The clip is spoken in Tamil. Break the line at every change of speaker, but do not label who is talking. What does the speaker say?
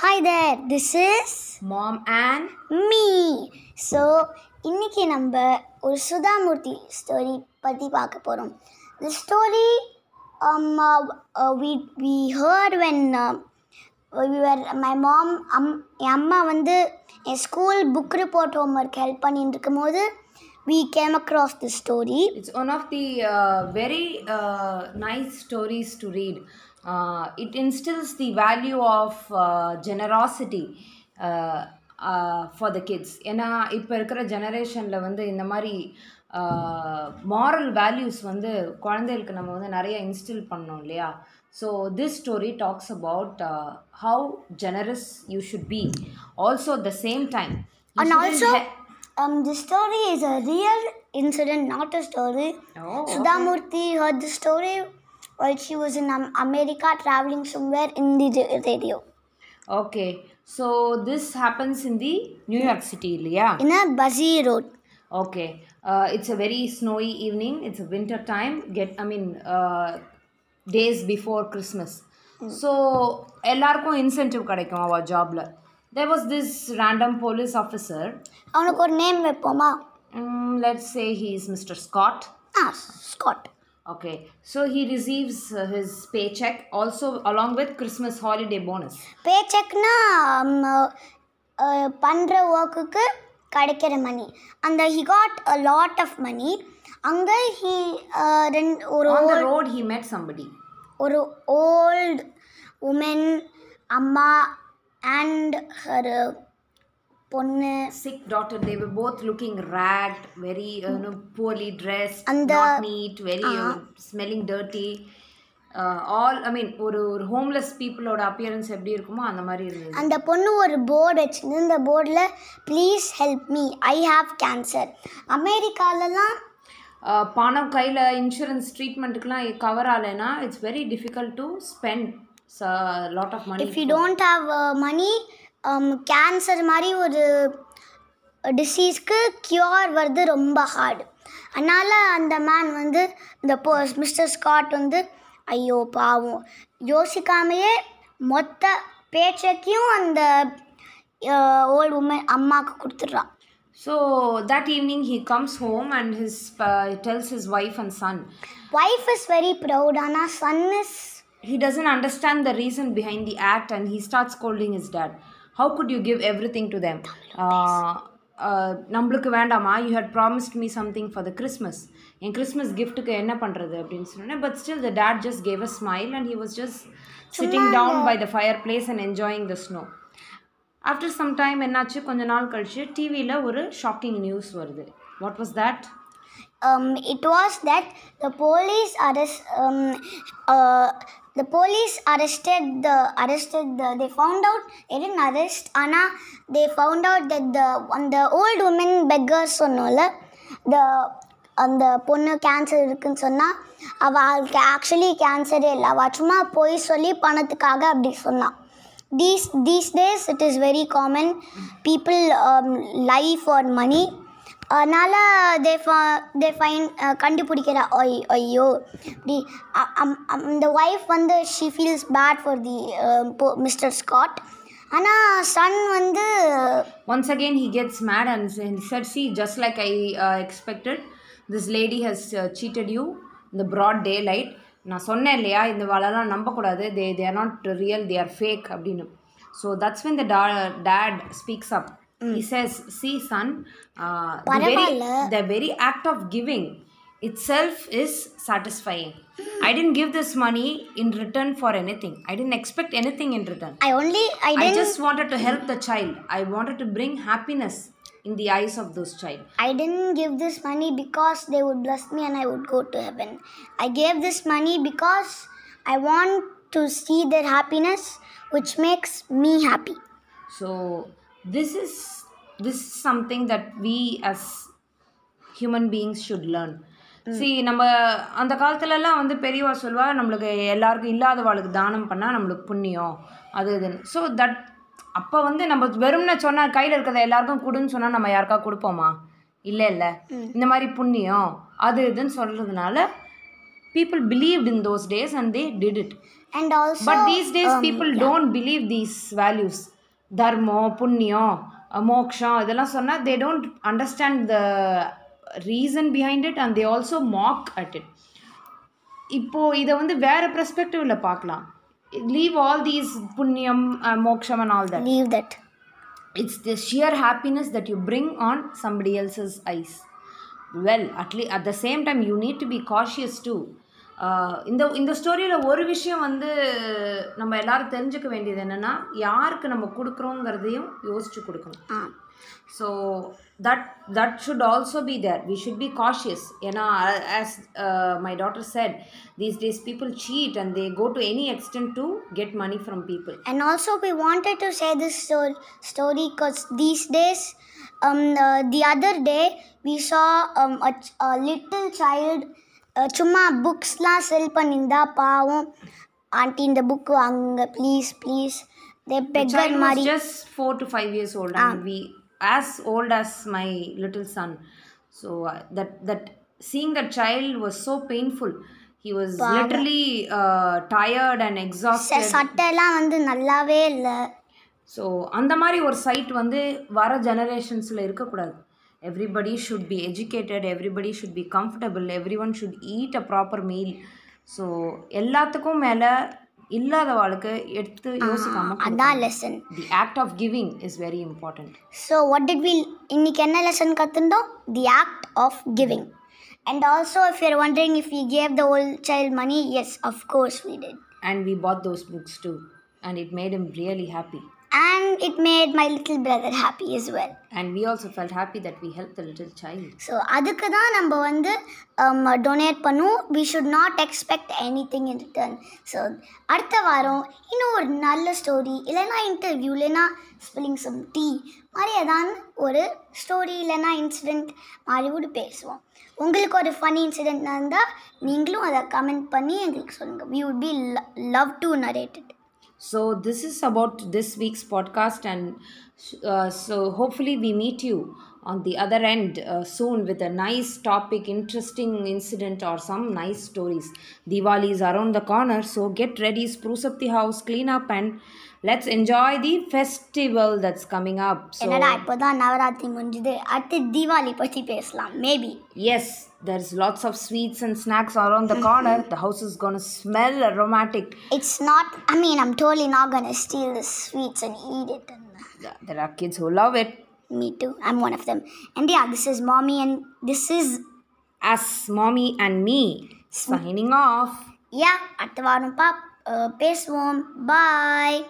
Hi there, this is
Mom and
me. So இன்னைக்கு நம்ம ஒரு சுதாமூர்த்தி ஸ்டோரி பற்றி பார்க்க போகிறோம் the story we we heard when were my mom um என் அம்மா வந்து என் school book report homework help பண்ணிட்டு இருக்கும்போது we came across the story
it's one of the uh, very uh, nice stories to read. Uh, it instills the value of uh, generosity uh, uh, for the kids. ஏன்னா இப்போ இருக்கிற ஜெனரேஷனில் வந்து இந்த மாதிரி மாரல் வேல்யூஸ் வந்து குழந்தைகளுக்கு நம்ம வந்து நிறைய இன்ஸ்டில் பண்ணோம் இல்லையா so this story talks about how generous you should be also the same time
And also, um, the story is a real incident, not a story.
Oh,
Sudhamurthy heard the story while she was in um, America traveling somewhere in the ra- radio.
Okay, so this happens in the New York City, yeah.
In a busy road.
Okay, uh, it's a very snowy evening. It's a winter time. Get, I mean, uh, days before Christmas. So எல்லாருக்கும் இன்சென்டிவ் கிடைக்கும் அவள் ஜாப்ல there was this random police officer
அவனுக்கு ஒரு name வைப்போமா
mm, let's say he is mr scott
ah Scott
okay so he receives uh, his paycheck also along with christmas holiday bonus
பே செக்னா பண்ணுற ஒர்க்குக்கு கிடைக்கிற மணி அந்த he got a lot of money அங்கே ஹி ரெண்டு ஒரு
on the road he met somebody
ஒரு ஓல்ட் உமன் அம்மா அண்ட் ஹர் பொண்ணு.
Sick daughter they were both looking ragged very uh, you know poorly dressed
And
not
the-
neat very uh, smelling dirty. Uh, all i mean ஒரு ஒரு ஹோம்லெஸ் பீப்புளோட அப்பியரன்ஸ் எப்படி இருக்குமோ அந்த மாதிரி இருந்தது.
அந்த பொண்ணு ஒரு போர்டு வச்சுருந்து இந்த போர்டில் please help me I have cancer அமெரிக்காலலாம்
Uh, பணம் கையில் இன்சூரன்ஸ் ட்ரீட்மெண்ட்டுக்குலாம் கவர் ஆகலைன்னா it's very difficult to spend lot of money
if you don't have money cancer மாதிரி ஒரு டிசீஸ்க்கு க்யூர் வருது ரொம்ப ஹார்டு அதனால் அந்த மேன் வந்து இந்த போ மிஸ்டர் ஸ்காட் வந்து ஐயோ பாவம் யோசிக்காமையே மொத்த பேச்சைக்கும் அந்த ஓல்டு உமன் அம்மாவுக்கு கொடுத்துட்றான்
that evening he comes home and his uh, tells his wife and son
wife is very proud ஆனால் son is
he doesn't understand the reason behind the act and he starts scolding his dad how could you give everything to them? Uh, uh, நம்மளுக்கு வேண்டாமா? You had promised me something for the Christmas N Christmas கிஃப்ட்டுக்கு என்ன பண்ணுறது அப்படின்னு சொன்னேன் but still the dad just gave a smile and he was just sitting down by the fireplace and enjoying the snow after some time என்னாச்சு? கொஞ்ச நாள் கழிச்சு டிவியில் ஒரு ஷாக்கிங் நியூஸ் வருது. What was that
um, it was that the police arrest um, uh, the police arrested the arrested the they found out they didn't arrest Anna they found out that the on the old woman beggars சொன்னோம்ல the அந்த பொண்ணு கேன்சர் இருக்குன்னு சொன்னால் அவளுக்கு ஆக்சுவலி கேன்சரே இல்லை அவள் சும்மா போய் சொல்லி பணத்துக்காக அப்படி சொன்னான் these these days it is very common people um, lie money அதனால் தே தே ஃபைன் கண்டுபிடிக்கிற. ஐ ஐயோ. இப்படி அந்த அம்- அம்- இந்த ஒய்ஃப் வந்து she feels bad for the mister Scott ஆனால் சன் வந்து
once again he gets mad and s- see just like I expected this lady has cheated you இந்த ப்ராட் டே லைட் நான் சொன்னேன் இல்லையா இந்த வேலைலாம் நம்பக்கூடாது. They they are not real they are fake அப்படின்னு. ஸோ தட்ஸ் வென் த டா dad speaks up Mm. He says, See, son, uh, the, very, the very act of giving itself is satisfying. Mm. I didn't give this money in return for anything. I didn't expect anything in return.
I only,
I
didn't.
I just wanted to help the child. I wanted to bring happiness in the eyes of those child.
I didn't give this money because they would bless me and I would go to heaven. I gave this money because I want to see their happiness, which makes me happy.
So this is this is something that we as human beings should learn. See நம்ம அந்த காலத்துலலாம் வந்து பெரியவா சொல்வா நம்மளுக்கு எல்லாருக்கும் இல்லாதவாளுக்கு தானம் பண்ணால் நம்மளுக்கு புண்ணியம் அது இதுன்னு. ஸோ தட் அப்போ வந்து நம்ம வெறும்னு சொன்னால் கையில் இருக்கிறத எல்லாருக்கும் கொடுன்னு சொன்னால் நம்ம யாருக்கா கொடுப்போமா? இல்லை இல்லை. இந்த மாதிரி புண்ணியம் அது இதுன்னு சொல்கிறதுனால believed in those days and they did it.
And also,
but these days
um,
people don't believe these values dharma punyam uh, moksha இதெல்லாம் சொன்னா they don't understand the reason behind it and they also mock at it இப்போ இதை வந்து வேற பெர்ஸ்பெக்டிவ்ல பார்க்கலாம் லீவ் ஆல் தீஸ் புண்ணியம் மோக்ஷம் and all that
leave that.
it's the sheer happiness that you bring on somebody else's eyes well at least at the same time you need to be cautious too Uh, இந்த இந்த ஸ்டோரியில் ஒரு விஷயம் வந்து நம்ம எல்லாரும் தெரிஞ்சுக்க வேண்டியது என்னென்னா யாருக்கு நம்ம கொடுக்குறோங்கிறதையும் யோசிச்சு கொடுக்கணும். So that that should also be there we should be cautious ஏன்னா as my daughter said these days people cheat and they go to any extent to get money from people
And also, we wanted to say this sto- story because these days, um, uh, the other day, we saw um, uh, சும்மா புக்ஸ்லாம் செல் பண்ணியிருந்தா பாவம் ஆண்டி இந்த புக்கு வாங்குங்க ப்ளீஸ் ப்ளீஸ் தே பெக்கர் மாதிரி
to five years old and we as old as my little son so uh, that that seeing that child was so painful he was literally uh, tired and exhausted
சட்டையெல்லாம் வந்து நல்லாவே இல்லை
ஸோ அந்த மாதிரி ஒரு சைட் வந்து வர ஜெனரேஷன்ஸில் இருக்கக்கூடாது everybody should be educated everybody should be comfortable everyone should eat a proper meal so எல்லாத்துக்கும் மேலே இல்லாதவாளுக்கு எடுத்து யோசிக்காம
அதான் lesson
the act of giving is very important
so what did will இன்னைக்கு என்ன lesson கற்றுண்டோம் the act of giving and also if you're wondering if we gave the old child money yes of course we did.
And we bought those books too. And it made him really happy.
and it made my little brother happy as well.
And we also felt happy that we helped the little child.
So அதுக்கு தான் நம்ம வந்து டொனேட் பண்ணுவோம். We should not expect anything in return so அடுத்த வாரம் இன்னும் ஒரு நல்ல ஸ்டோரி இல்லைன்னா இன்டர்வியூ இல்லைன்னா ஸ்பெல்லிங் சம் டீ மாதிரி ஏதாவது ஒரு ஸ்டோரி இல்லைன்னா இன்சிடெண்ட் மாதிரி கூட பேசுவோம். உங்களுக்கு ஒரு ஃபனி இன்சிடெண்ட் இருந்தால் நீங்களும் அதை கமெண்ட் பண்ணி எங்களுக்கு சொல்லுங்கள் we would be love to narrate it.
So, this is about this week's podcast, and uh, so hopefully, we meet you on the other end uh, soon with a nice topic, interesting incident, or some nice stories. Diwali is around the corner, so get ready, spruce up the house, clean up, and let's enjoy the festival that's coming up. So,
என்னடா இப்போ தான் நவராத்திரி முடிஞ்சுது அடுத்து தீபாவளி பற்றி பேசலாம் maybe
yes, there's lots of sweets and snacks around the corner. The house is gonna smell aromatic.
It's not, I mean, I'm totally not gonna steal the sweets and eat it. And
There are kids who love it.
Me too. I'm one of them. And yeah, this is Mommy and this is
us, Mommy and me, signing off.
Yeah, at the bottom pop. Uh, Peace, warm. Bye.